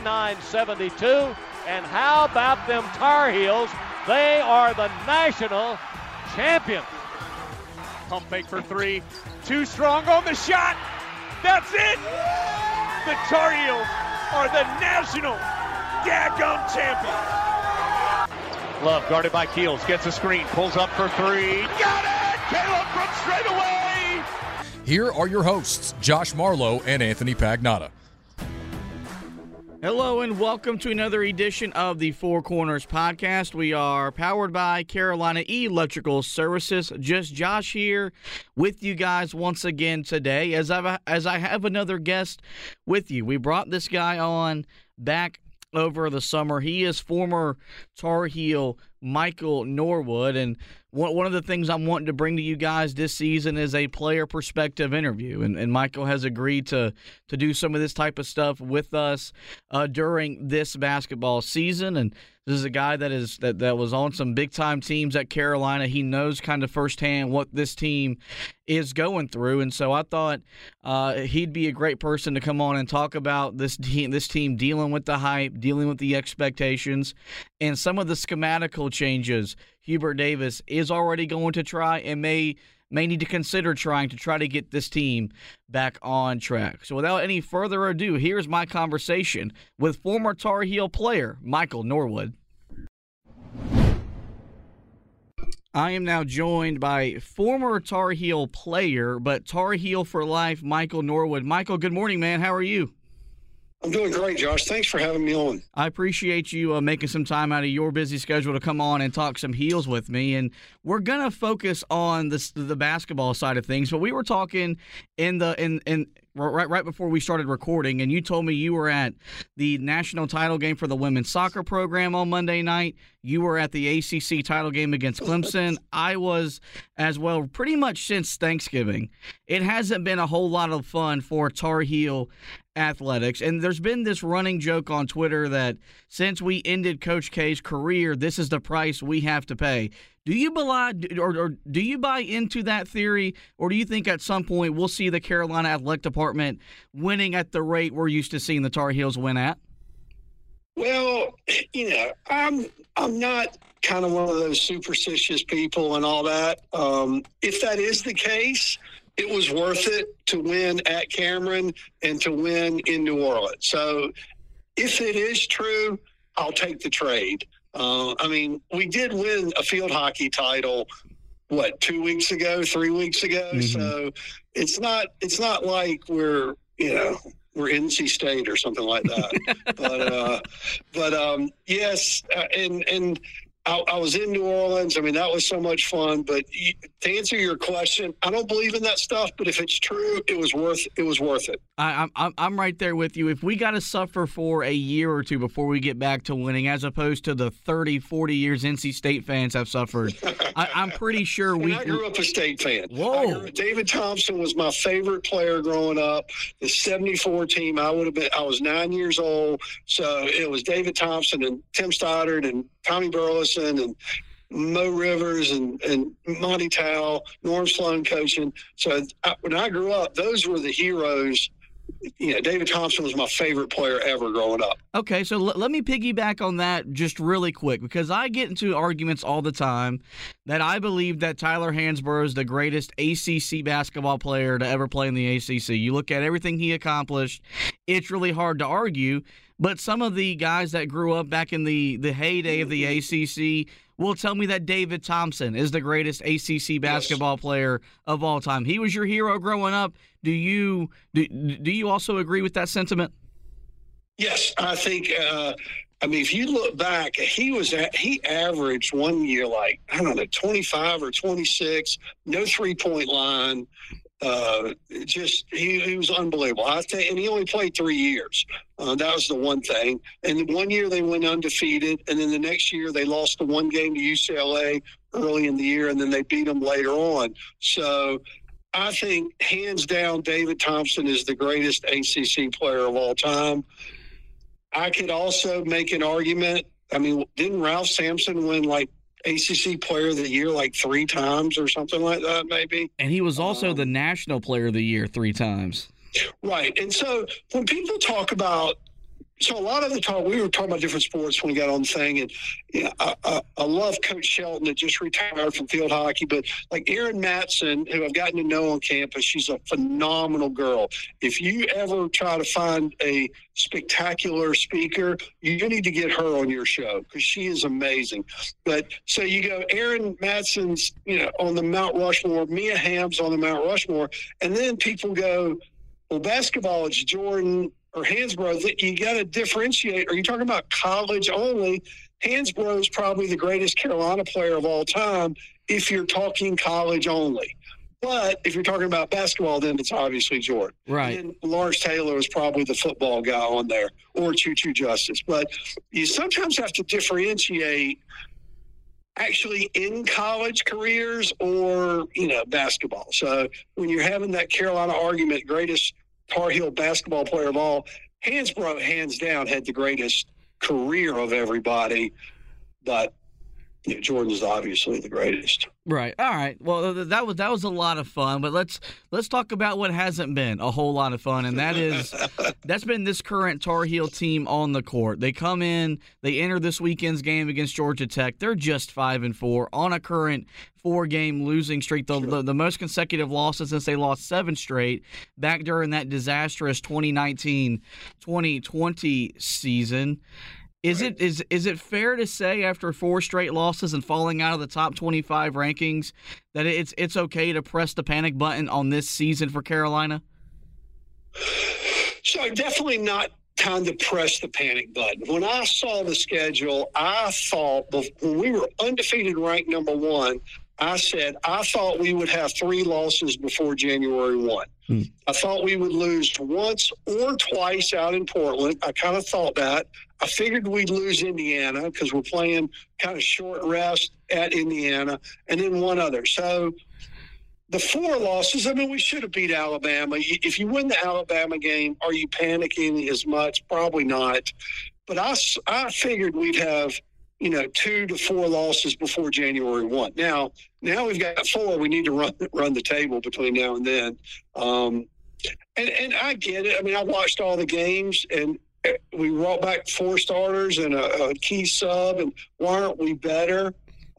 89-72. And how about them Tar Heels? They are the national champions. Pump fake for three. Too strong on the shot. That's it. The Tar Heels are the national daggum champions. Love guarded by Keels. Gets a screen. Pulls up for three. Got it. Caleb from straight away. Here are your hosts, Josh Marlowe and Anthony Pagnotta. Hello and welcome to another edition of the Four Corners podcast. We are powered by Carolina Electrical Services. Just Josh here with you guys once again today as I as I have another guest with you. We brought this guy on back over the summer. He is former Tar Heel Michael Norwood and one, one of the things I'm wanting to bring to you guys this season is a player perspective interview, and, and Michael has agreed to to do some of this type of stuff with us uh, during this basketball season. And this is a guy that is that, that was on some big time teams at Carolina. He knows kind of firsthand what this team is going through, and so I thought uh, he'd be a great person to come on and talk about this team, this team dealing with the hype, dealing with the expectations, and some of the schematical changes Hubert Davis is already going to try and may may need to consider trying to try to get this team back on track. So without any further ado, here's my conversation with former Tar Heel player Michael Norwood. I am now joined by former Tar Heel player, but Tar Heel for life, Michael Norwood. Michael, good morning, man. How are you? I'm doing great, Josh. Thanks for having me on. I appreciate you uh, making some time out of your busy schedule to come on and talk some heels with me. And we're gonna focus on the the basketball side of things. But we were talking in the in in right right before we started recording, and you told me you were at the national title game for the women's soccer program on Monday night. You were at the ACC title game against Clemson. I was as well. Pretty much since Thanksgiving, it hasn't been a whole lot of fun for Tar Heel athletics. And there's been this running joke on Twitter that since we ended Coach K's career, this is the price we have to pay. Do you buy or, or, do you buy into that theory, or do you think at some point we'll see the Carolina Athletic Department winning at the rate we're used to seeing the Tar Heels win at? Well, you know, I'm I'm not kind of one of those superstitious people and all that. Um, if that is the case, it was worth it to win at Cameron and to win in New Orleans. So, if it is true, I'll take the trade. Uh, I mean, we did win a field hockey title. What two weeks ago, three weeks ago? Mhm. So it's not it's not like we're you know we're NC State or something like that. but uh, but um, yes, uh, and and I, I was in New Orleans. I mean, that was so much fun. But to answer your question, I don't believe in that stuff. But if it's true, it was worth it was worth it. I, I'm- I'm right there with you. If we got to suffer for a year or two before we get back to winning, as opposed to the 30, 40 years NC State fans have suffered, I, I'm pretty sure we. I grew up a state fan. Whoa. Grew- David Thompson was my favorite player growing up. The '74 team, I would have been. I was nine years old, so it was David Thompson and Tim Stoddard and Tommy Burleson and Mo Rivers and, and Monte Towe, Norm Sloan coaching. So I, when I grew up, those were the heroes. You know, David Thompson was my favorite player ever growing up. Okay, so l- let me piggyback on that just really quick because I get into arguments all the time that I believe that Tyler Hansbrough is the greatest ACC basketball player to ever play in the ACC. You look at everything he accomplished, it's really hard to argue. But some of the guys that grew up back in the the heyday of the ACC will tell me that David Thompson is the greatest ACC basketball yes. player of all time. He was your hero growing up. Do you do, do you also agree with that sentiment? Yes, I think. Uh, I mean, if you look back, he was at, he averaged one year like I don't know, twenty five or twenty six, no three point line. Uh, just he, he was unbelievable. I think, and he only played three years. Uh, that was the one thing. And one year they went undefeated, and then the next year they lost the one game to UCLA early in the year, and then they beat them later on. So I think hands down, David Thompson is the greatest ACC player of all time. I could also make an argument. I mean, didn't Ralph Sampson win like ACC Player of the Year like three times or something like that, maybe? And he was also um, the National Player of the Year three times. Right. And so when people talk about so a lot of the talk we were talking about different sports when we got on the thing, and you know, I, I, I, love Coach Shelton that just retired from field hockey, but like Erin Matson, who I've gotten to know on campus, she's a phenomenal girl. If you ever try to find a spectacular speaker, you need to get her on your show because she is amazing. But so you go, Erin Matson's, you know, on the Mount Rushmore, Mia Hamm's on the Mount Rushmore, and then people go. Well, basketball, it's Jordan, or Hansbrough that you got to differentiate. Are you talking about college only? Hansbrough is probably the greatest Carolina player of all time if you're talking college only. But if you're talking about basketball, then it's obviously Jordan. Right. And Lawrence Taylor is probably the football guy on there, or Choo Choo Justice. But you sometimes have to differentiate actually in college careers or, you know, basketball. So when you're having that Carolina argument, greatest Tar Heel basketball player of all. Hansbrough, hands down, had the greatest career of everybody, but Jordan's obviously the greatest. Right. All right. Well, that was that was a lot of fun, but let's let's talk about what hasn't been a whole lot of fun, and that is that's been this current Tar Heel team on the court. They come in, they enter this weekend's game against Georgia Tech. They're just five and four on a current four game losing streak, the, the, the most consecutive losses since they lost seven straight back during that disastrous 2019 2020 season. Is right. it is is it fair to say after four straight losses and falling out of the top 25 rankings that it's it's okay to press the panic button on this season for Carolina? So definitely not time to press the panic button. When I saw the schedule, I thought when we were undefeated ranked number 1, I said I thought we would have three losses before January 1. Hmm. I thought we would lose once or twice out in Portland. I kind of thought that. I figured we'd lose Indiana because we're playing kind of short rest at Indiana, and then one other. So the four losses, I mean, we should have beat Alabama. If you win the Alabama game, are you panicking as much? Probably not. But I, I figured we'd have you know, two to four losses before January one. Now, now we've got four. We need to run run the table between now and then. Um, and and I get it. I mean, I watched all the games, and uh, we brought back four starters and a, a key sub. And why aren't we better?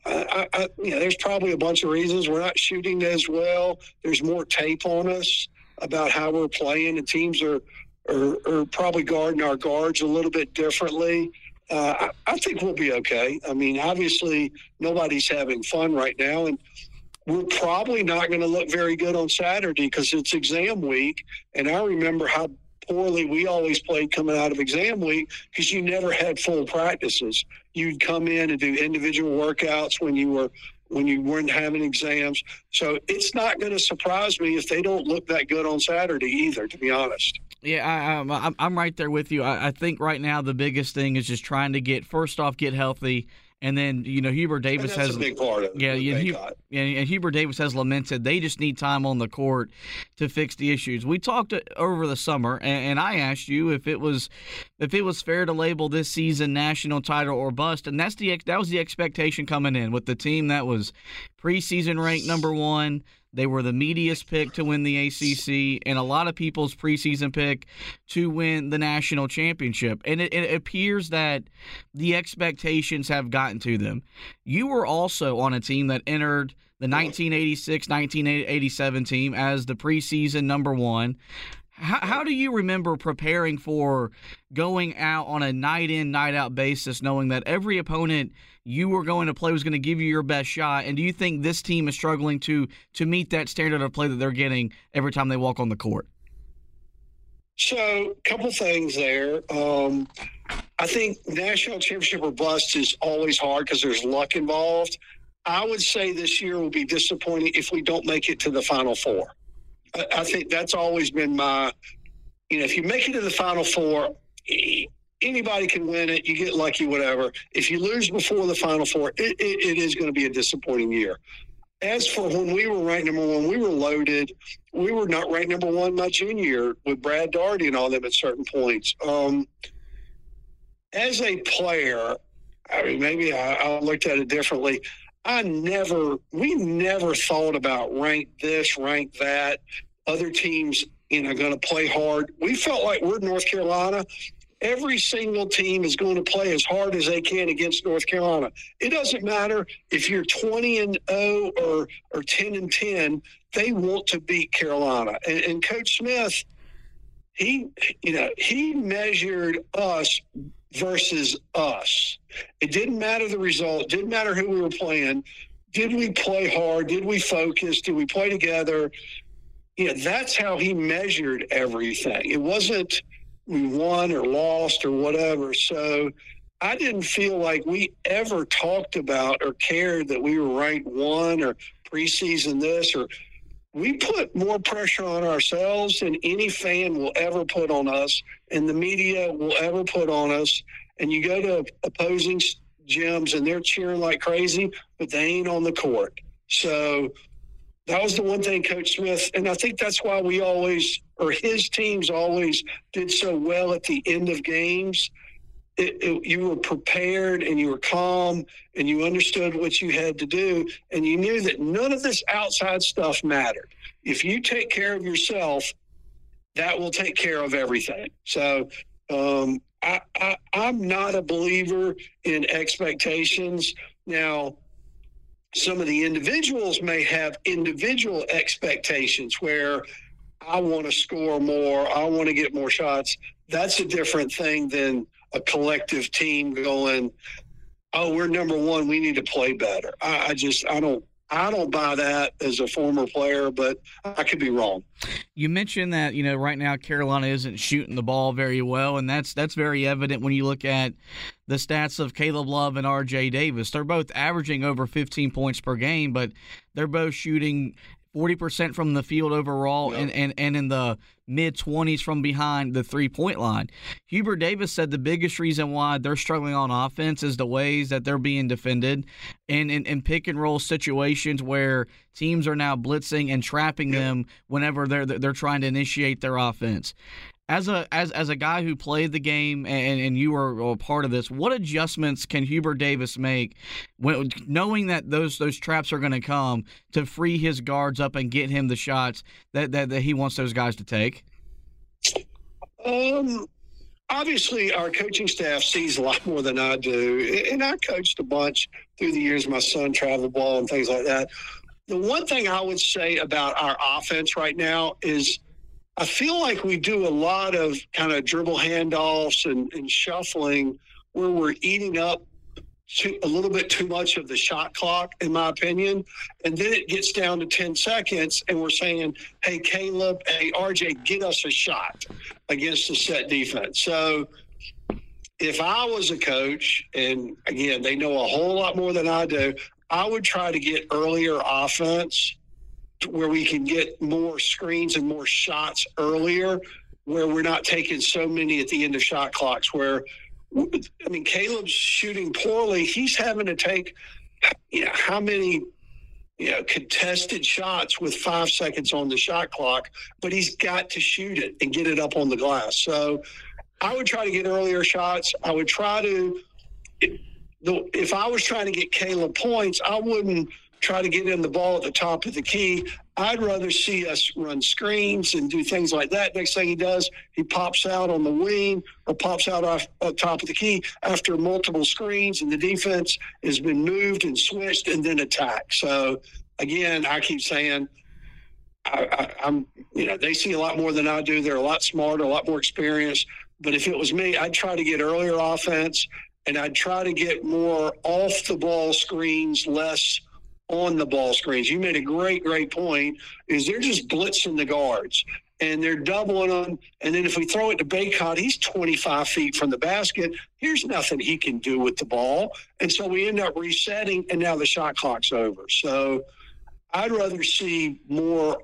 I, I, you know, there's probably a bunch of reasons we're not shooting as well. There's more tape on us about how we're playing, and teams are are, are probably guarding our guards a little bit differently uh, I, I think we'll be okay. I mean, obviously, nobody's having fun right now, and we're probably not going to look very good on Saturday because it's exam week. And I remember how poorly we always played coming out of exam week because you never had full practices. You'd come in and do individual workouts when you were when you weren't having exams. So it's not going to surprise me if they don't look that good on Saturday either. To be honest. Yeah, I, I'm I'm right there with you. I, I think right now the biggest thing is just trying to get first off get healthy, and then you know Hubert Davis has a big part of yeah, yeah, Hubert, and Hubert Davis has lamented they just need time on the court to fix the issues. We talked uh, over the summer, and, and I asked you if it was if it was fair to label this season national title or bust, and that's the that was the expectation coming in with the team that was preseason ranked number one they were the media's pick to win the ACC and a lot of people's preseason pick to win the national championship. And it, it, appears that the expectations have gotten to them. You were also on a team that entered the 1986 1987 team as the preseason number one. How, how do you remember preparing for going out on a night in, night out basis, knowing that every opponent you were going to play was going to give you your best shot? And do you think this team is struggling to to meet that standard of play that they're getting every time they walk on the court? So, a couple things there. Um, I think national championship or bust is always hard because there's luck involved. I would say this year will be disappointing if we don't make it to the final four. I, I think that's always been my, you know, if you make it to the final four, anybody can win it. You get lucky, whatever. If you lose before the final four, it, it, it is going to be a disappointing year. As for when we were ranked number one, we were loaded. We were not ranked number one my junior year with Brad Daugherty and all them at certain points. Um, as a player, I mean, maybe I, I looked at it differently. I never, we never thought about rank this, rank that. Other teams, you know, going to play hard. We felt like we're North Carolina. Every single team is going to play as hard as they can against North Carolina. It doesn't matter if you're 20 and 0 or or 10 and 10. They want to beat Carolina. And, and Coach Smith, he, you know, he measured us versus us. It didn't matter the result, didn't matter who we were playing. Did we play hard? Did we focus? Did we play together? Yeah, that's how he measured everything. It wasn't we won or lost or whatever. So I didn't feel like we ever talked about or cared that we were ranked one or preseason this or we put more pressure on ourselves than any fan will ever put on us and the media will ever put on us. And you go to opposing gyms and they're cheering like crazy, but they ain't on the court. So that was the one thing Coach Smith, and I think that's why we always, or his teams always did so well at the end of games. It, it, you were prepared and you were calm and you understood what you had to do and you knew that none of this outside stuff mattered. If you take care of yourself, that will take care of everything. So um, I, I, I'm not a believer in expectations. Now, some of the individuals may have individual expectations where I want to score more, I want to get more shots. That's a different thing than a collective team going, oh, we're number one, we need to play better. I, I just, I don't, I don't buy that as a former player, but I could be wrong. You mentioned that you know right now Carolina isn't shooting the ball very well, and that's that's very evident when you look at the stats of Caleb Love and R.J. Davis. They're both averaging over 15 points per game, but they're both shooting 40% from the field overall yep. and, and, and in the mid 20s from behind the three point line. Hubert Davis said the biggest reason why they're struggling on offense is the ways that they're being defended and in, in pick and roll situations where teams are now blitzing and trapping yep. them whenever they're they're trying to initiate their offense as a as as a guy who played the game and, and you were a part of this, what adjustments can Hubert Davis make when knowing that those those traps are going to come to free his guards up and get him the shots that, that that he wants those guys to take? Um obviously our coaching staff sees a lot more than I do. And I coached a bunch through the years, my son travel ball and things like that. The one thing I would say about our offense right now is I feel like we do a lot of kind of dribble handoffs and, and shuffling where we're eating up too, a little bit too much of the shot clock, in my opinion. And then it gets down to 10 seconds, and we're saying, hey, Caleb, hey, RJ, get us a shot against the set defense. So if I was a coach, and again, they know a whole lot more than I do, I would try to get earlier offense where we can get more screens and more shots earlier, where we're not taking so many at the end of shot clocks. Where, I mean, Caleb's shooting poorly. He's having to take, you know, how many, you know, contested shots with five seconds on the shot clock, but he's got to shoot it and get it up on the glass. So I would try to get earlier shots. I would try to, if I was trying to get Caleb points, I wouldn't try to get in the ball at the top of the key. I'd rather see us run screens and do things like that. Next thing he does, he pops out on the wing or pops out off top of the key after multiple screens, and the defense has been moved and switched and then attacked. So, again, I keep saying I, am you know, they see a lot more than I do. They're a lot smarter, a lot more experienced. But if it was me, I'd try to get earlier offense and I'd try to get more off the ball screens, less on the ball screens. You made a great, great point. Is they're just blitzing the guards and they're doubling them. And then if we throw it to Bacot, he's 25 feet from the basket. Here's nothing he can do with the ball. And so we end up resetting, and now the shot clock's over. So I'd rather see more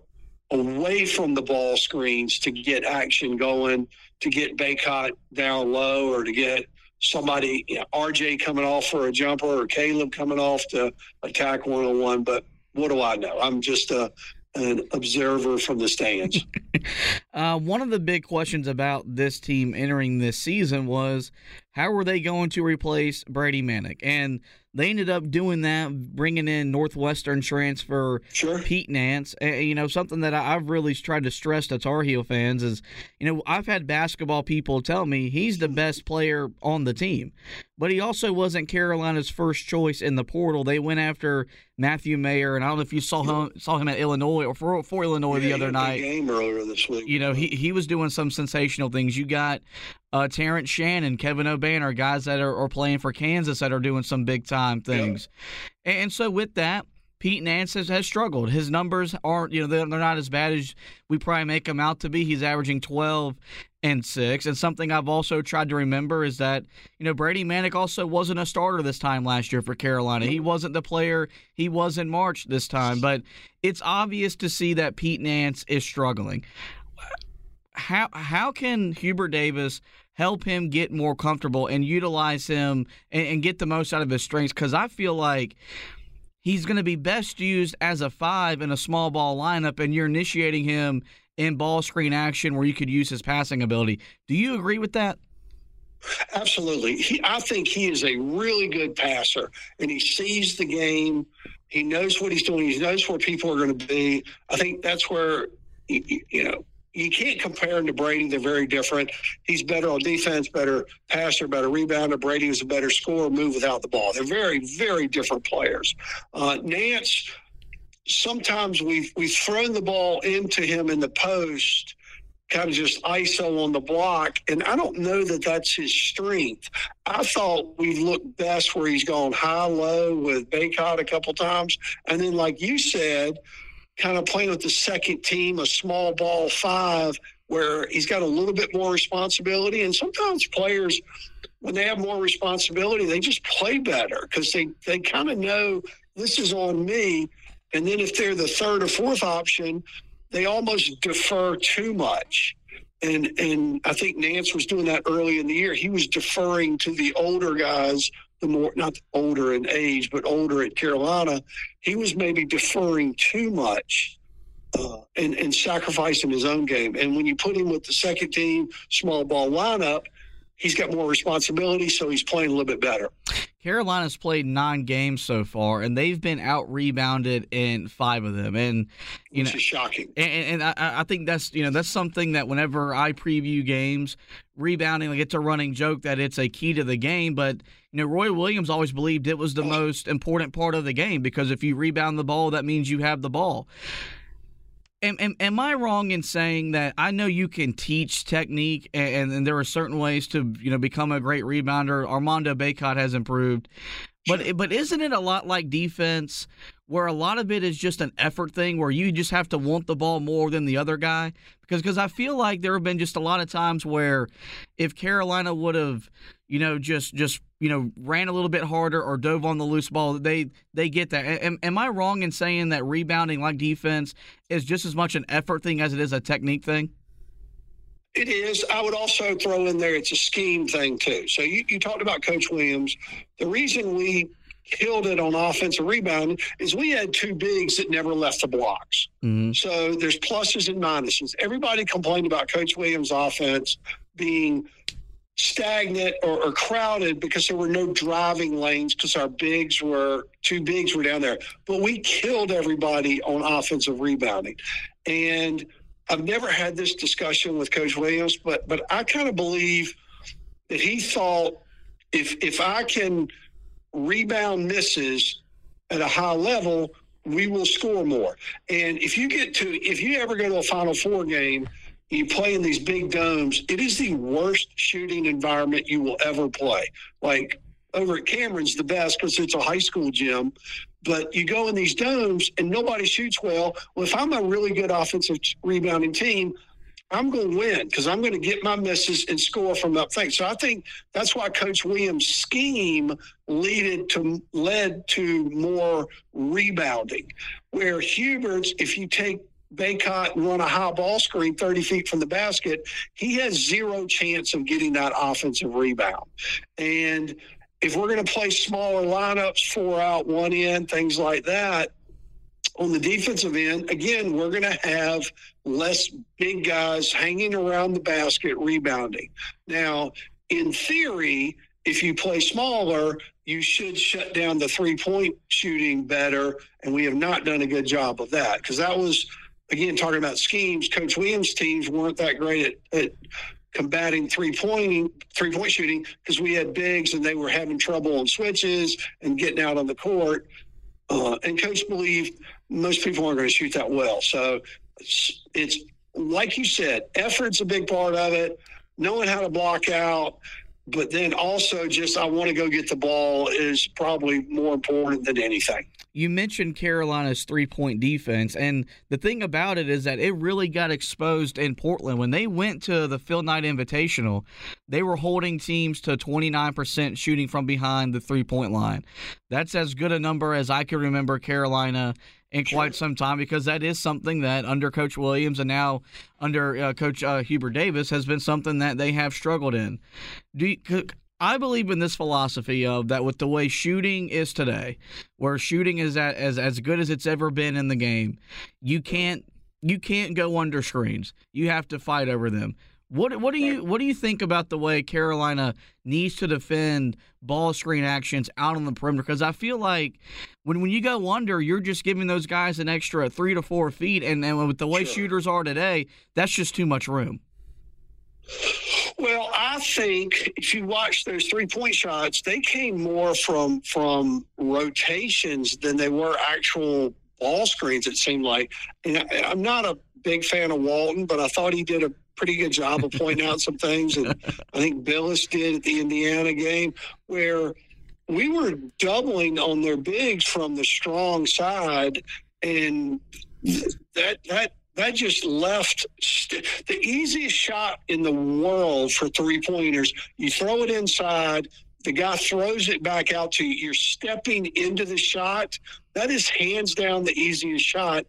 away from the ball screens to get action going, to get Bacot down low, or to get somebody, you know, RJ coming off for a jumper, or Caleb coming off to attack one on one. But what do I know? I'm just a an observer from the stands. uh, one of the big questions about this team entering this season was how were they going to replace Brady Manek? And they ended up doing that, bringing in Northwestern transfer sure. Pete Nance. And, you know, something that I've really tried to stress to Tar Heel fans is, you know, I've had basketball people tell me he's the best player on the team, but he also wasn't Carolina's first choice in the portal. They went after Matthew Mayer, and I don't know if you saw him saw him at Illinois or for, for Illinois yeah, the other night. Game earlier this week. You know, he he was doing some sensational things. You got uh, Terrence Shannon, Kevin Obanor, guys that are, are, playing for Kansas that are doing some big time things. Yeah. And, so with that, Pete Nance has, has, struggled. His numbers aren't, you know, they're, they're not as bad as we probably make them out to be. He's averaging 12 and 6. And something I've also tried to remember is that, you know, Brady Manek also wasn't a starter this time last year for Carolina. He mm-hmm. wasn't the player he was in March this time. But it's obvious to see that Pete Nance is struggling. How how can Hubert Davis help him get more comfortable and utilize him and, and get the most out of his strengths. Because I feel like he's going to be best used as a five in a small ball lineup, and you're initiating him in ball screen action where you could use his passing ability. Do you agree with that? Absolutely. He, I think he is a really good passer, and he sees the game. He knows what he's doing. He knows where people are going to be. I think that's where, you know, you can't compare him to Brady. They're very different. He's better on defense, better passer, better rebounder. Brady was a better scorer, move without the ball. They're very, very different players. Uh, Nance, sometimes we've we've thrown the ball into him in the post, kind of just ISO on the block, and I don't know that that's his strength. I thought we looked best where he's gone high low with Bacot a couple times, and then like you said kind of playing with the second team, a small ball five, where he's got a little bit more responsibility. And sometimes players, when they have more responsibility, they just play better because they, they kind of know this is on me. And then if they're the third or fourth option, they almost defer too much. And and I think Nance was doing that early in the year. He was deferring to the older guys the more not older in age, but older at Carolina, he was maybe deferring too much uh, and, and sacrificing his own game. And when you put him with the second team small ball lineup, he's got more responsibility, so he's playing a little bit better. Carolina's played nine games so far, and they've been out rebounded in five of them, and you Which know, is shocking. And, and I, I, think that's you know that's something that whenever I preview games, rebounding like it's a running joke that it's a key to the game, but you know Roy Williams always believed it was the most important part of the game because if you rebound the ball, that means you have the ball. Am, am, am, I wrong in saying that I know you can teach technique and, and, there are certain ways to you know become a great rebounder? Armando Bacot has improved, but but isn't it a lot like defense where a lot of it is just an effort thing where you just have to want the ball more than the other guy? Because because I feel like there have been just a lot of times where if Carolina would have you know just just you know, ran a little bit harder or dove on the loose ball, they they get that. Am, am, I wrong in saying that rebounding, like defense, is just as much an effort thing as it is a technique thing? It is. I would also throw in there it's a scheme thing too. So you, you talked about Coach Williams. The reason we killed it on offensive rebounding is we had two bigs that never left the blocks. Mm-hmm. So there's pluses and minuses. Everybody complained about Coach Williams' offense being stagnant or, or, crowded because there were no driving lanes because our bigs were two bigs were down there. But we killed everybody on offensive rebounding. And I've never had this discussion with Coach Williams, but but I kind of believe that he thought if if I can rebound misses at a high level, we will score more. And if you get to, if you ever go to a Final Four game, you play in these big domes, it is the worst shooting environment you will ever play. Like over at Cameron's the best because it's a high school gym. But you go in these domes and nobody shoots well. Well, if I'm a really good offensive rebounding team, I'm going to win because I'm going to get my misses and score from up things. So I think that's why Coach Williams' scheme led to led to more rebounding. Where Hubert's, if you take Bacot and run a high ball screen 30 feet from the basket, he has zero chance of getting that offensive rebound. And if we're going to play smaller lineups, four out, one in, things like that, on the defensive end, again, we're going to have less big guys hanging around the basket rebounding. Now, in theory, if you play smaller, you should shut down the three point shooting better. And we have not done a good job of that because that was, again, talking about schemes. Coach Williams' teams weren't that great at, at combating three point shooting because we had bigs and they were having trouble on switches and getting out on the court. Uh, and coach believed most people aren't going to shoot that well. So it's, it's like you said, effort's a big part of it. Knowing how to block out, but then also just I want to go get the ball is probably more important than anything. You mentioned Carolina's three point defense, and the thing about it is that it really got exposed in Portland. When they went to the Phil Knight Invitational, they were holding teams to 29% shooting from behind the three point line. That's as good a number as I can remember Carolina in quite some time because that is something that under Coach Williams and now under uh, Coach uh, Hubert Davis has been something that they have struggled in. Do you, I believe in this philosophy of that with the way shooting is today, where shooting is at, as as good as it's ever been in the game, you can't you can't go under screens. You have to fight over them. What what do you what do you think about the way Carolina needs to defend ball screen actions out on the perimeter? Because I feel like when when you go under, you're just giving those guys an extra three to four feet, and, and with the way sure. shooters are today, that's just too much room. Well, I think if you watch those three point shots, they came more from from rotations than they were actual ball screens. It seemed like, and I, I'm not a big fan of Walton, but I thought he did a pretty good job of pointing out some things. And I think Bilas did at the Indiana game where we were doubling on their bigs from the strong side. And that, that, that just left st- the easiest shot in the world for three pointers. You throw it inside, the guy throws it back out to you. You're stepping into the shot. That is hands down the easiest shot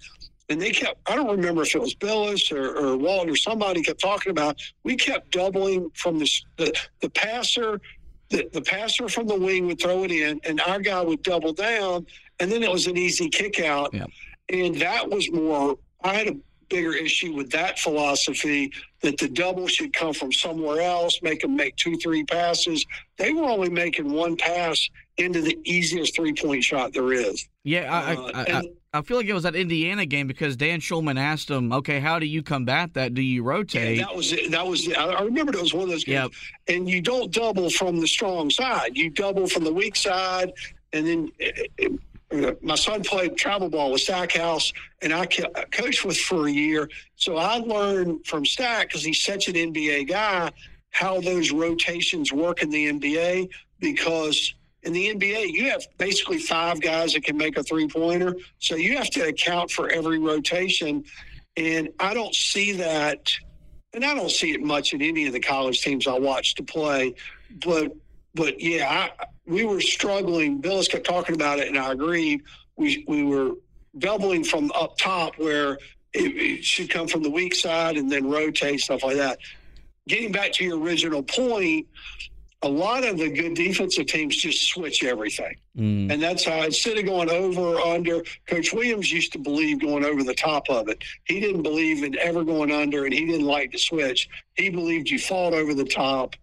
and they kept i don't remember if it was bilas or, or walton or somebody kept talking about we kept doubling from the, the, the passer the, the passer from the wing would throw it in and our guy would double down and then it was an easy kick out yeah. and that was more i had a bigger issue with that philosophy that the double should come from somewhere else make them make two three passes they were only making one pass into the easiest three point shot there is yeah I, uh, I, I, I feel like it was that Indiana game because Dan Shulman asked him, "Okay, how do you combat that? Do you rotate?" That was it. That was. I remember it was one of those games. Yep. And you don't double from the strong side. You double from the weak side, and then it, it, my son played travel ball with Stackhouse, and I coached with for a year. So I learned from Stack because he's such an NBA guy how those rotations work in the NBA because in the NBA, you have basically five guys that can make a three pointer. So you have to account for every rotation. And I don't see that. And I don't see it much in any of the college teams I watch to play. But, but yeah, I, we were struggling. Bilas kept talking about it, and I agree. We, we were doubling from up top where it, it should come from the weak side and then rotate, stuff like that. Getting back to your original point, a lot of the good defensive teams just switch everything. Mm. And that's how, instead of going over or under, Coach Williams used to believe going over the top of it. He didn't believe in ever going under, and he didn't like to switch. He believed you fought over the top.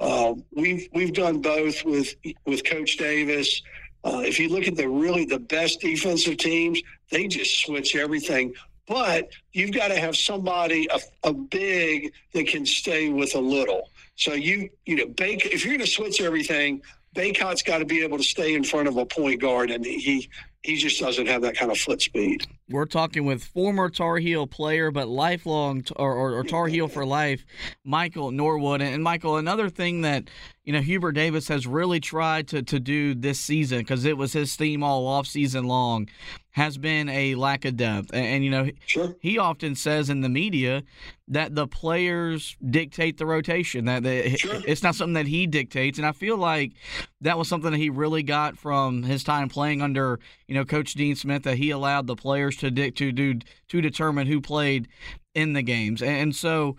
Uh, we've we've done both with with Coach Davis. Uh, if you look at the really the best defensive teams, they just switch everything. But you've got to have somebody a, a big that can stay with a little. So you, you know, if you're going to switch everything, Bacot's got to be able to stay in front of a point guard, and he he just doesn't have that kind of foot speed. We're talking with former Tar Heel player, but lifelong or, or, or Tar Heel for life, Michael Norwood. And Michael, another thing that you know Hubert Davis has really tried to to do this season because it was his theme all off season long has been a lack of depth. And, and you know, sure. he often says in the media that the players dictate the rotation. That they, sure. it's not something that he dictates. And I feel like that was something that he really got from his time playing under you know Coach Dean Smith. That he allowed the players to to do to determine who played in the games. And so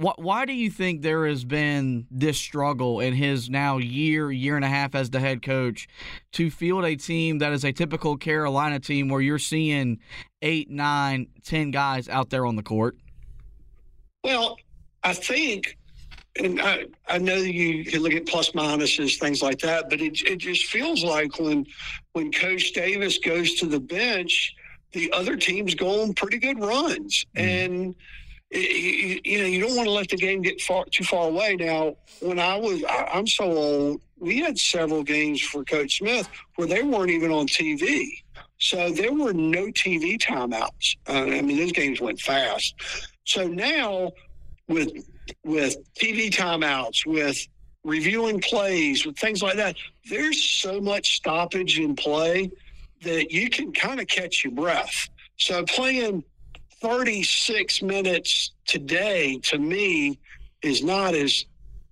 why do you think there has been this struggle in his now year, year and a half as the head coach to field a team that is a typical Carolina team where you're seeing eight, nine, ten guys out there on the court? Well, I think, and I, I know you can look at plus minuses, things like that, but it, it just feels like when when Coach Davis goes to the bench, the other team's going pretty good runs. Mm. And – you, you know, you don't want to let the game get far too far away. Now, when I was, I, I'm so old. We had several games for Coach Smith where they weren't even on TV. So there were no TV timeouts. Uh, I mean, those games went fast. So now, with with TV timeouts, with reviewing plays, with things like that, there's so much stoppage in play that you can kind of catch your breath. So playing 36 minutes today to me is not as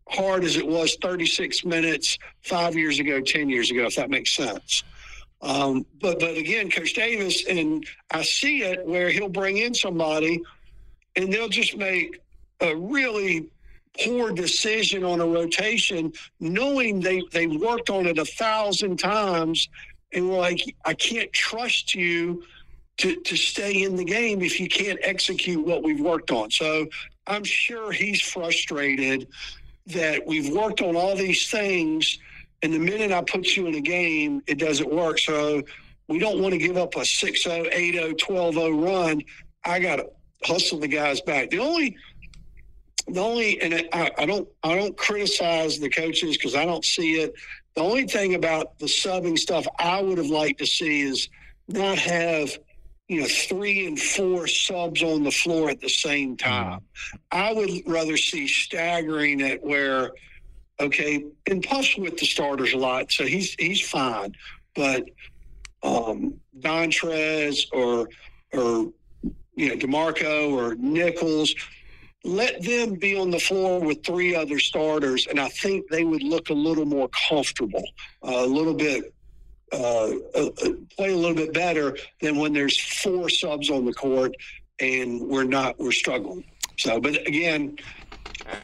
hard as it was 36 minutes five years ago, 10 years ago, if that makes sense. Um, but but again, Coach Davis, and I see it where he'll bring in somebody and they'll just make a really poor decision on a rotation, knowing they they worked on it a thousand times, and we're like, I can't trust you to, to stay in the game if you can't execute what we've worked on. So I'm sure he's frustrated that we've worked on all these things, and the minute I put you in a game, it doesn't work. So we don't want to give up a 6 0, 8 0, 12 0 run. I got to hustle the guys back. The only the only and I, I don't I don't criticize the coaches because I don't see it. The only thing about the subbing stuff I would have liked to see is not have you know, three and four subs on the floor at the same time. I would rather see staggering it where, okay, and Puff's with the starters a lot, so he's he's fine. But um, Dontrez or or you know D'Marco or Nichols, let them be on the floor with three other starters, and I think they would look a little more comfortable, uh, a little bit uh, uh, play a little bit better than when there's four subs on the court and we're not we're struggling. So, but again,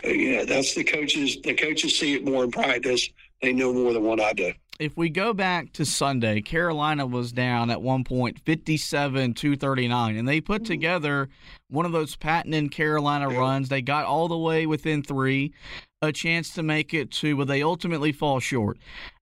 yeah, that's the coaches. The coaches see it more in practice. They know more than what I do. If we go back to Sunday, Carolina was down at one point 57 239, and they put hmm. together one of those patented Carolina yeah. runs. They got all the way within three, a chance to make it to, but they ultimately fall short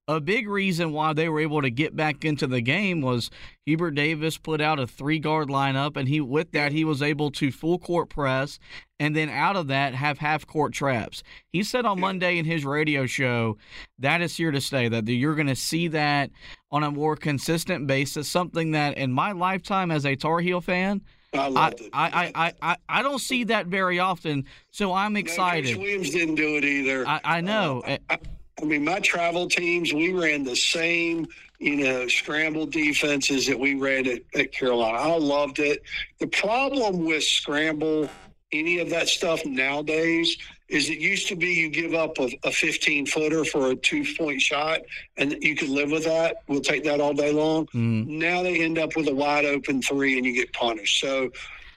a big reason why they were able to get back into the game was Hubert Davis put out a three guard lineup, and he with that he was able to full court press, and then out of that have half court traps. He said on Monday in his radio show that is here to stay. That you're going to see that on a more consistent basis. Something that in my lifetime as a Tar Heel fan. I, I, I, I, I, I, don't see that very often, so I'm excited. No, Williams didn't do it either. I, I know. Uh, I, I mean, my travel teams, we ran the same, you know, scramble defenses that we ran at, at Carolina. I loved it. The problem with scramble, any of that stuff nowadays, is it used to be you give up a, a 15 footer for a two point shot and you could live with that. We'll take that all day long. Mm. Now they end up with a wide open three and you get punished. So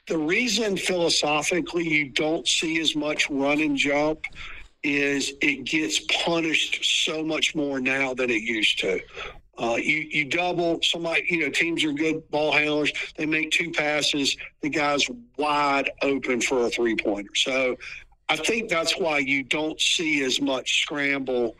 the reason philosophically you don't see as much run and jump is it gets punished so much more now than it used to. Uh, you you double somebody. You know, teams are good ball handlers. They make two passes. The guy's wide open for a three pointer. So, I think that's why you don't see as much scramble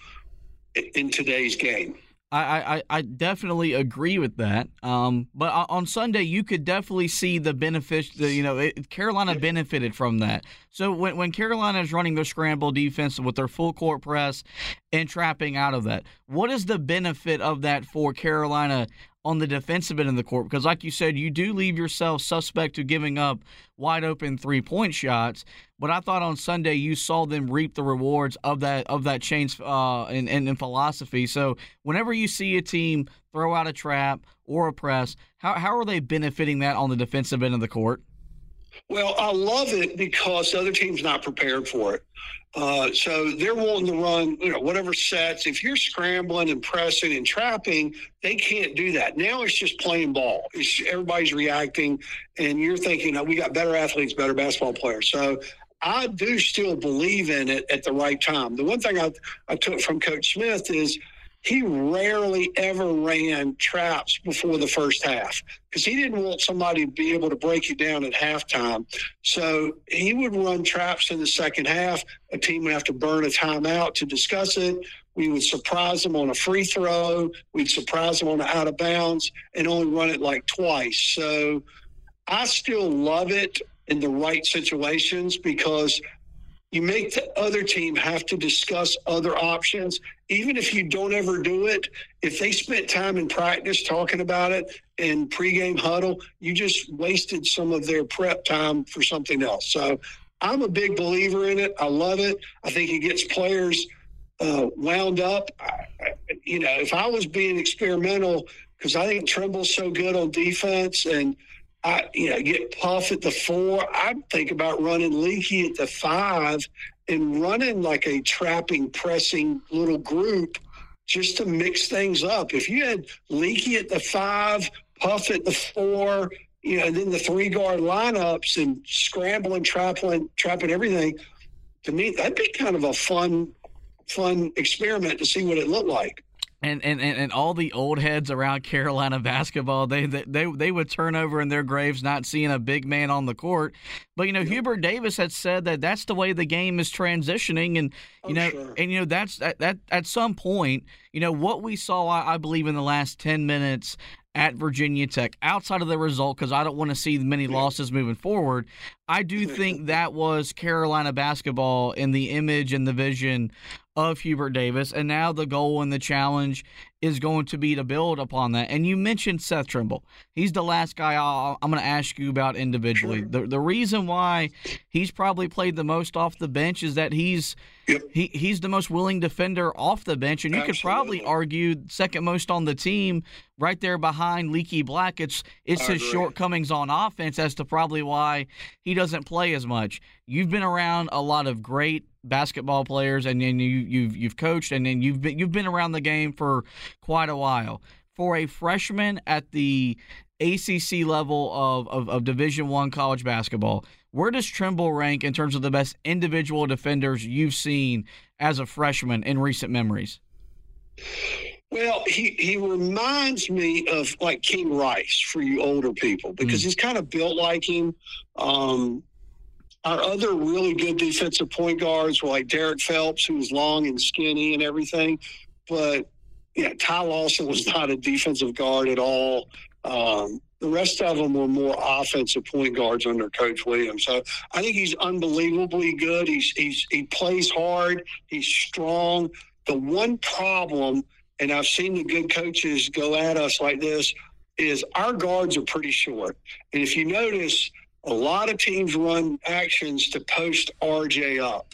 in today's game. I, I, I definitely agree with that. Um, but on Sunday, you could definitely see the benefits. The, you know, it, Carolina benefited from that. So when when Carolina is running their scramble defense with their full court press and trapping out of that, what is the benefit of that for Carolina on the defensive end of the court because, like you said, you do leave yourself suspect to giving up wide open three point shots. But I thought on Sunday you saw them reap the rewards of that of that change uh, in, in, in philosophy. So whenever you see a team throw out a trap or a press, how how are they benefiting that on the defensive end of the court? Well, I love it because the other team's not prepared for it. Uh, so they're wanting to run, you know, whatever sets. If you're scrambling and pressing and trapping, they can't do that. Now it's just playing ball. It's, everybody's reacting, and you're thinking, oh, we got better athletes, better basketball players. So I do still believe in it at the right time. The one thing I, I took from Coach Smith is – he rarely ever ran traps before the first half because he didn't want somebody to be able to break you down at halftime. So he would run traps in the second half. A team would have to burn a timeout to discuss it. We would surprise them on a free throw. We'd surprise them on an out of bounds and only run it like twice. So I still love it in the right situations because you make the other team have to discuss other options. Even if you don't ever do it, if they spent time in practice talking about it in pregame huddle, you just wasted some of their prep time for something else. So I'm a big believer in it. I love it. I think it gets players uh, wound up. I, you know, if I was being experimental, because I think Trimble's so good on defense and – I, you know, get Puff at the four. I'd think about running Leaky at the five and running like a trapping, pressing little group just to mix things up. If you had Leaky at the five, Puff at the four, you know, and then the three guard lineups and scrambling, trapping, trapping everything, to me, that'd be kind of a fun, fun experiment to see what it looked like and, and, and all the old heads around Carolina basketball, they, they they would turn over in their graves not seeing a big man on the court. But you know, yep. Hubert Davis had said that that's the way the game is transitioning, and you oh, know, sure. and you know that's that, that at some point, you know, what we saw, I, I believe, in the last ten minutes at Virginia Tech, outside of the result, because I don't want to see many losses moving forward. I do think that was Carolina basketball in the image and the vision of Hubert Davis. And now the goal and the challenge is going to be to build upon that. And you mentioned Seth Trimble. He's the last guy i am going to ask you about individually. Sure. The, the reason why he's probably played the most off the bench is that he's yep. he, he's the most willing defender off the bench. And you Absolutely. could probably argue second most on the team right there behind Leaky Black. It's, it's his agree. shortcomings on offense as to probably why he doesn't play as much. You've been around a lot of great basketball players, and then you you've you've coached, and then you've been you've been around the game for quite a while. For a freshman at the ACC level of, of, of Division One college basketball, where does Trimble rank in terms of the best individual defenders you've seen as a freshman in recent memories? Well, he, he reminds me of like King Rice for you older people because mm. he's kind of built like him. Um, our other really good defensive point guards were like Derrick Phelps, who was long and skinny and everything. But yeah, Ty Lawson was not a defensive guard at all. Um, the rest of them were more offensive point guards under Coach Williams. So I think he's unbelievably good. He's, he's he plays hard. He's strong. The one problem, and I've seen the good coaches go at us like this, is our guards are pretty short. And if you notice – a lot of teams run actions to post RJ up.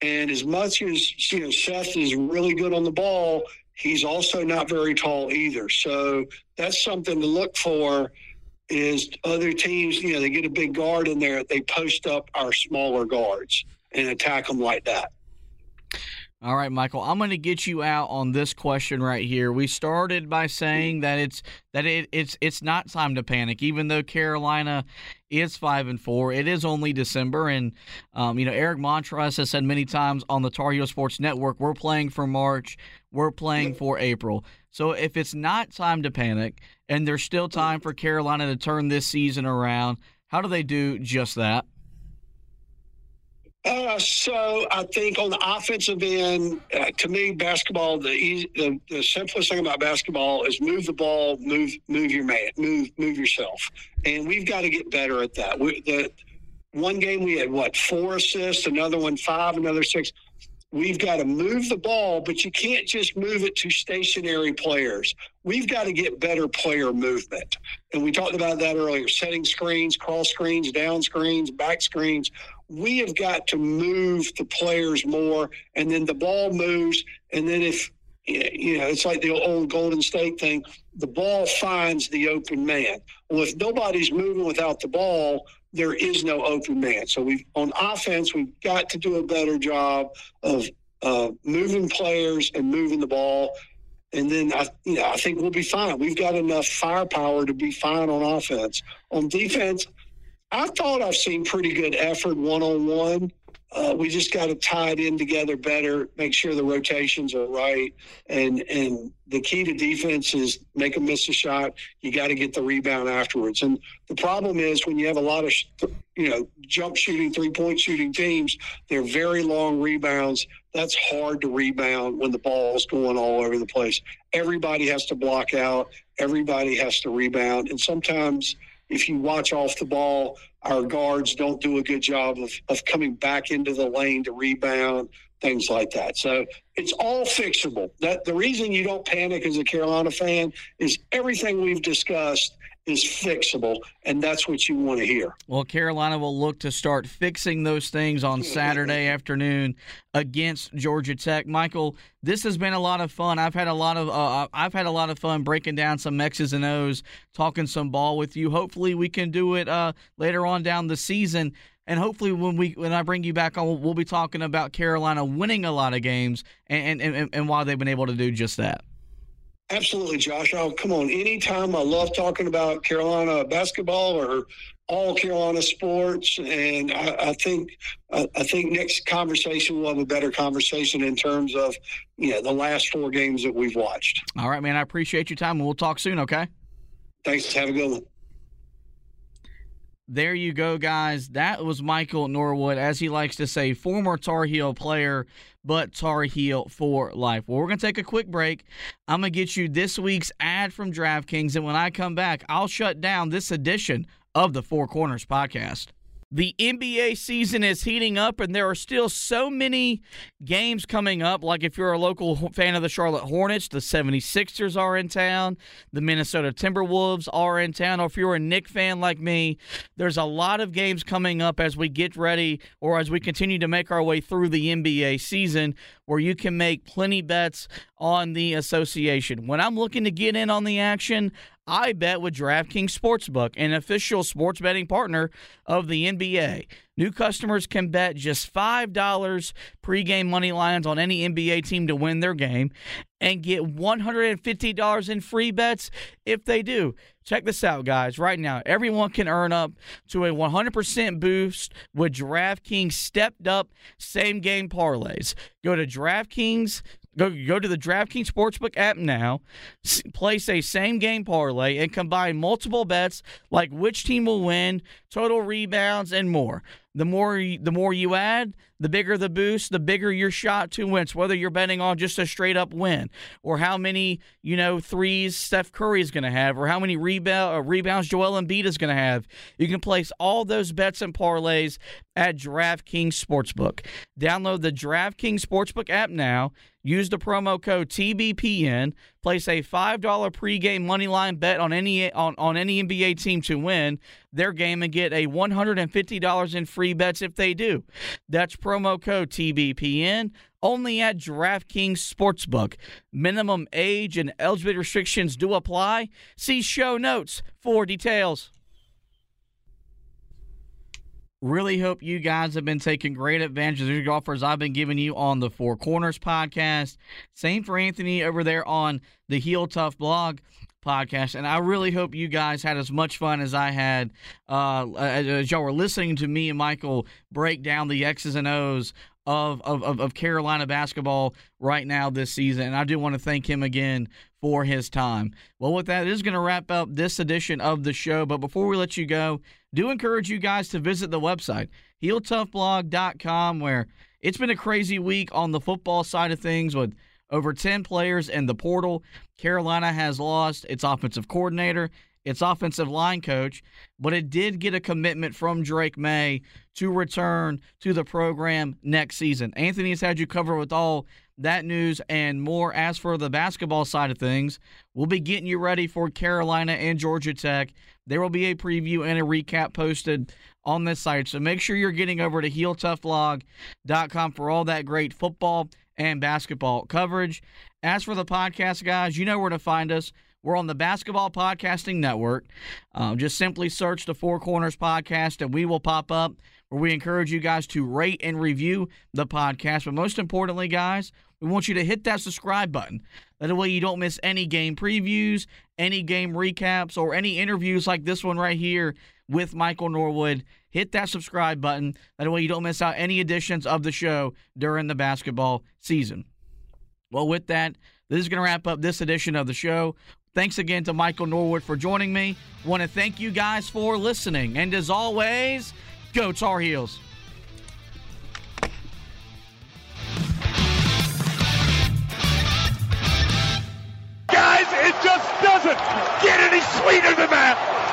And as much as you know, Seth is really good on the ball, he's also not very tall either. So that's something to look for. Is other teams, you know, they get a big guard in there, they post up our smaller guards and attack them like that. All right, Michael, I'm going to get you out on this question right here. We started by saying that it's that it, it's it's not time to panic, even though Carolina is five and four. It is only December, and um, you know Eric Montross has said many times on the Tar Heel Sports Network, we're playing for March, we're playing for April. So if it's not time to panic, and there's still time for Carolina to turn this season around, how do they do just that? Uh, so I think on the offensive end, uh, to me, basketball the, easy, the the simplest thing about basketball is move the ball, move move your man, move move yourself, and we've got to get better at that. We, the one game we had what four assists, another one five, another six. we've got to move the ball, but you can't just move it to stationary players. We've got to get better player movement. And we talked about that earlier setting screens, cross screens, down screens, back screens. We have got to move the players more, and then the ball moves. And then if you know, it's like the old Golden State thing. The ball finds the open man. Well, if nobody's moving without the ball, there is no open man. So we on offense, we've got to do a better job of uh, moving players and moving the ball. And then I, you know, I think we'll be fine. We've got enough firepower to be fine on offense. On defense, I thought I've seen pretty good effort one on one. Uh, we just got to tie it in together better, make sure the rotations are right, and and the key to defense is make them miss a shot. You got to get the rebound afterwards. And the problem is when you have a lot of you know jump shooting, three point shooting teams, they're very long rebounds. That's hard to rebound when the ball's going all over the place. Everybody has to block out. Everybody has to rebound, and sometimes if you watch off the ball, our guards don't do a good job of, of coming back into the lane to rebound, things like that. So it's all fixable. That the reason you don't panic as a Carolina fan is everything we've discussed is fixable, and that's what you want to hear. Well, Carolina will look to start fixing those things on Saturday afternoon against Georgia Tech. Michael, this has been a lot of fun. I've had a lot of uh, I've had a lot of fun breaking down some X's and O's, talking some ball with you. Hopefully, we can do it uh, later on down the season. And hopefully, when we when I bring you back on, we'll be talking about Carolina winning a lot of games and and, and, and why they've been able to do just that. Absolutely, Josh. Oh, come on. Anytime I love talking about Carolina basketball or all Carolina sports, and I, I think I, I, think next conversation we'll have a better conversation in terms of you know the last four games that we've watched. All right, man. I appreciate your time, and we'll talk soon. Okay. Thanks. Have a good one there you go, guys. That was Michael Norwood, as he likes to say, former Tar Heel player, but Tar Heel for life. Well, we're going to take a quick break. I'm going to get you this week's ad from DraftKings, and when I come back, I'll shut down this edition of the Four Corners podcast. The NBA season is heating up, and there are still so many games coming up. Like if you're a local fan of the Charlotte Hornets, the 76ers are in town, the Minnesota Timberwolves are in town. Or if you're a Knick fan like me, there's a lot of games coming up as we get ready or as we continue to make our way through the NBA season where you can make plenty bets on the association. When I'm looking to get in on the action, I bet with DraftKings Sportsbook, an official sports betting partner of the NBA. New customers can bet just $5 pregame money lines on any NBA team to win their game and get $150 in free bets if they do. Check this out, guys. Right now, everyone can earn up to a 100% boost with DraftKings stepped up same game parlays. Go to DraftKings Go go to the DraftKings Sportsbook app now, place a same game parlay, and combine multiple bets like which team will win, total rebounds, and more. The more the more you add, the bigger the boost, the bigger your shot to win. Whether you're betting on just a straight up win, or how many you know threes Steph Curry is going to have, or how many rebound, uh, rebounds Joel Embiid is going to have, you can place all those bets and parlays at DraftKings Sportsbook. Download the DraftKings Sportsbook app now Use the promo code TBPN. Place a $5 pregame moneyline bet on any on, on any NBA team to win their game and get a $150 in free bets if they do. That's promo code TBPN only at DraftKings Sportsbook. Minimum age and eligibility restrictions do apply. See show notes for details. Really hope you guys have been taking great advantage of the offers I've been giving you on the Four Corners podcast. Same for Anthony over there on the Heel Tough blog podcast. And I really hope you guys had as much fun as I had uh, as y'all were listening to me and Michael break down the X's and O's of, of, of Carolina basketball right now this season. And I do want to thank him again for his time. Well, with that, is going to wrap up this edition of the show. But before we let you go, do encourage you guys to visit the website, heeltoughblog.com, where it's been a crazy week on the football side of things with over 10 players in the portal. Carolina has lost its offensive coordinator its offensive line coach, but it did get a commitment from Drake Maye to return to the program next season. Anthony has had you covered with all that news and more. As for the basketball side of things, we'll be getting you ready for Carolina and Georgia Tech. There will be a preview and a recap posted on this site. So make sure you're getting over to HeelToughBlog.com for all that great football and basketball coverage. As for the podcast, guys, you know where to find us. We're on the Basketball Podcasting Network. Um, just simply search the Four Corners Podcast and we will pop up where we encourage you guys to rate and review the podcast. But most importantly, guys, we want you to hit that subscribe button. That way you don't miss any game previews, any game recaps, or any interviews like this one right here with Michael Norwood. Hit that subscribe button. That way you don't miss out any editions of the show during the basketball season. Well, with that, this is going to wrap up this edition of the show. Thanks again to Michael Norwood for joining me. Want to thank you guys for listening. And as always, Go Tar Heels. Guys, it just doesn't get any sweeter than that.